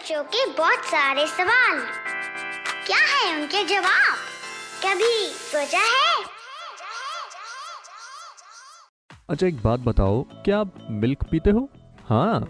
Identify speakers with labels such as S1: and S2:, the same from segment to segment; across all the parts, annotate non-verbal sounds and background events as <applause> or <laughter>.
S1: बच्चों के बहुत सारे सवाल। क्या है उनके जवाब? कभी सोचा है?
S2: अच्छा एक बात बताओ, क्या आप मिल्क पीते हो? हाँ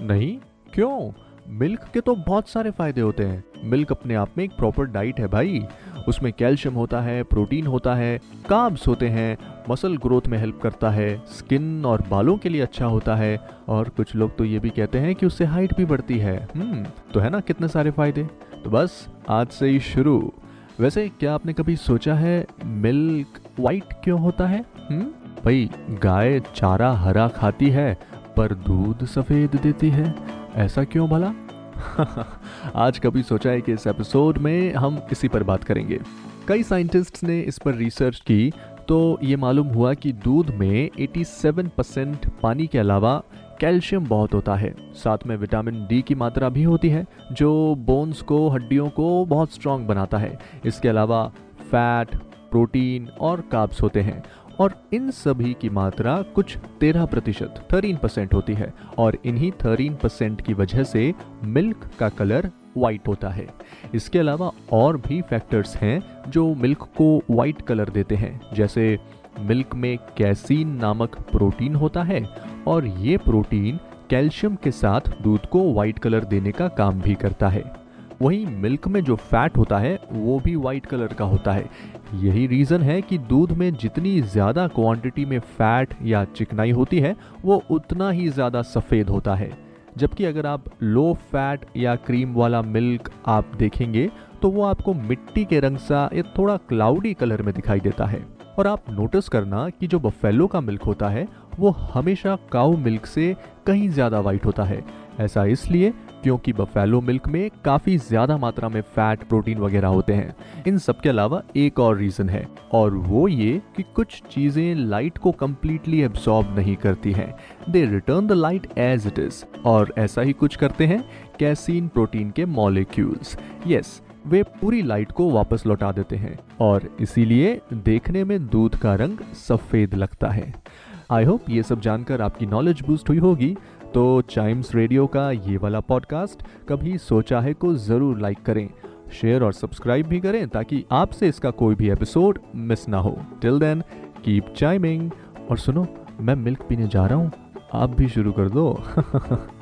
S2: नहीं, क्यों? मिल्क के तो बहुत सारे फ़ायदे होते हैं। मिल्क अपने आप में एक प्रॉपर डाइट है भाई। उसमें कैल्शियम होता है, प्रोटीन होता है कार्ब्स होते हैं, मसल ग्रोथ में हेल्प करता है, स्किन और बालों के लिए अच्छा होता है, और कुछ लोग तो ये भी कहते हैं कि उससे हाइट भी बढ़ती है। हम्म तो है ना कितने सारे फ़ायदे? तो बस, आज से ही शुरू। वैसे, क्या आपने कभी सोचा है मिल्क वाइट क्यों होता है? हम्म भाई, गाय चारा हरा खाती है, पर दूध सफ़ेद देती है। ऐसा क्यों भला? <laughs> आज कभी सोचा है कि इस एपिसोड में हम इसी पर बात करेंगे। कई साइंटिस्ट्स ने इस पर रिसर्च की तो ये मालूम हुआ कि दूध में 87 परसेंट पानी के अलावा कैल्शियम बहुत होता है। साथ में विटामिन डी की मात्रा भी होती है, जो बोन्स को, हड्डियों को बहुत स्ट्रांग बनाता है। इसके अलावा फैट प्रोटीन और काब्स होते हैं। और इन सभी की मात्रा कुछ तेरह प्रतिशत थर्टीन परसेंट होती है और इन्हीं थर्टीन परसेंट की वजह से मिल्क का कलर वाइट होता है। इसके अलावा और भी फैक्टर्स हैं जो मिल्क को वाइट कलर देते हैं, जैसे मिल्क में कैसीन नामक प्रोटीन होता है और ये प्रोटीन कैल्शियम के साथ दूध को वाइट कलर देने का काम भी करता है। वहीं मिल्क में जो फैट होता है, वो भी वाइट कलर का होता है। यही रीज़न है कि दूध में जितनी ज़्यादा क्वांटिटी में फैट या चिकनाई होती है, वो उतना ही ज़्यादा सफ़ेद होता है। जबकि अगर आप लो फैट या क्रीम वाला मिल्क आप देखेंगे तो वो आपको मिट्टी के रंग सा या थोड़ा क्लाउडी कलर में दिखाई देता है। और आप नोटिस करना कि जो बफेलो का मिल्क होता है, वो हमेशा काउ मिल्क से कहीं ज़्यादा वाइट होता है। ऐसा इसलिए क्योंकि बफेलो मिल्क में काफ़ी ज़्यादा मात्रा में फैट प्रोटीन वगैरह होते हैं। इन सब के अलावा एक और रीज़न है, और वो ये कि कुछ चीज़ें लाइट को कम्प्लीटली एब्सॉर्ब नहीं करती हैं। They return the light as it is और ऐसा ही कुछ करते हैं कैसीन प्रोटीन के मॉलिक्यूल्स यस वे पूरी लाइट को वापस लौटा देते हैं, और इसीलिए देखने में दूध का रंग सफ़ेद लगता है। आई होप ये सब जानकर आपकी नॉलेज बूस्ट हुई होगी। तो चाइम्स रेडियो का ये वाला पॉडकास्ट कभी सोचा है को ज़रूर लाइक करें शेयर और सब्सक्राइब भी करें ताकि आपसे इसका कोई भी एपिसोड मिस ना हो। टिल देन कीप चाइमिंग और सुनो, मैं मिल्क पीने जा रहा हूँ, आप भी शुरू कर दो। <laughs>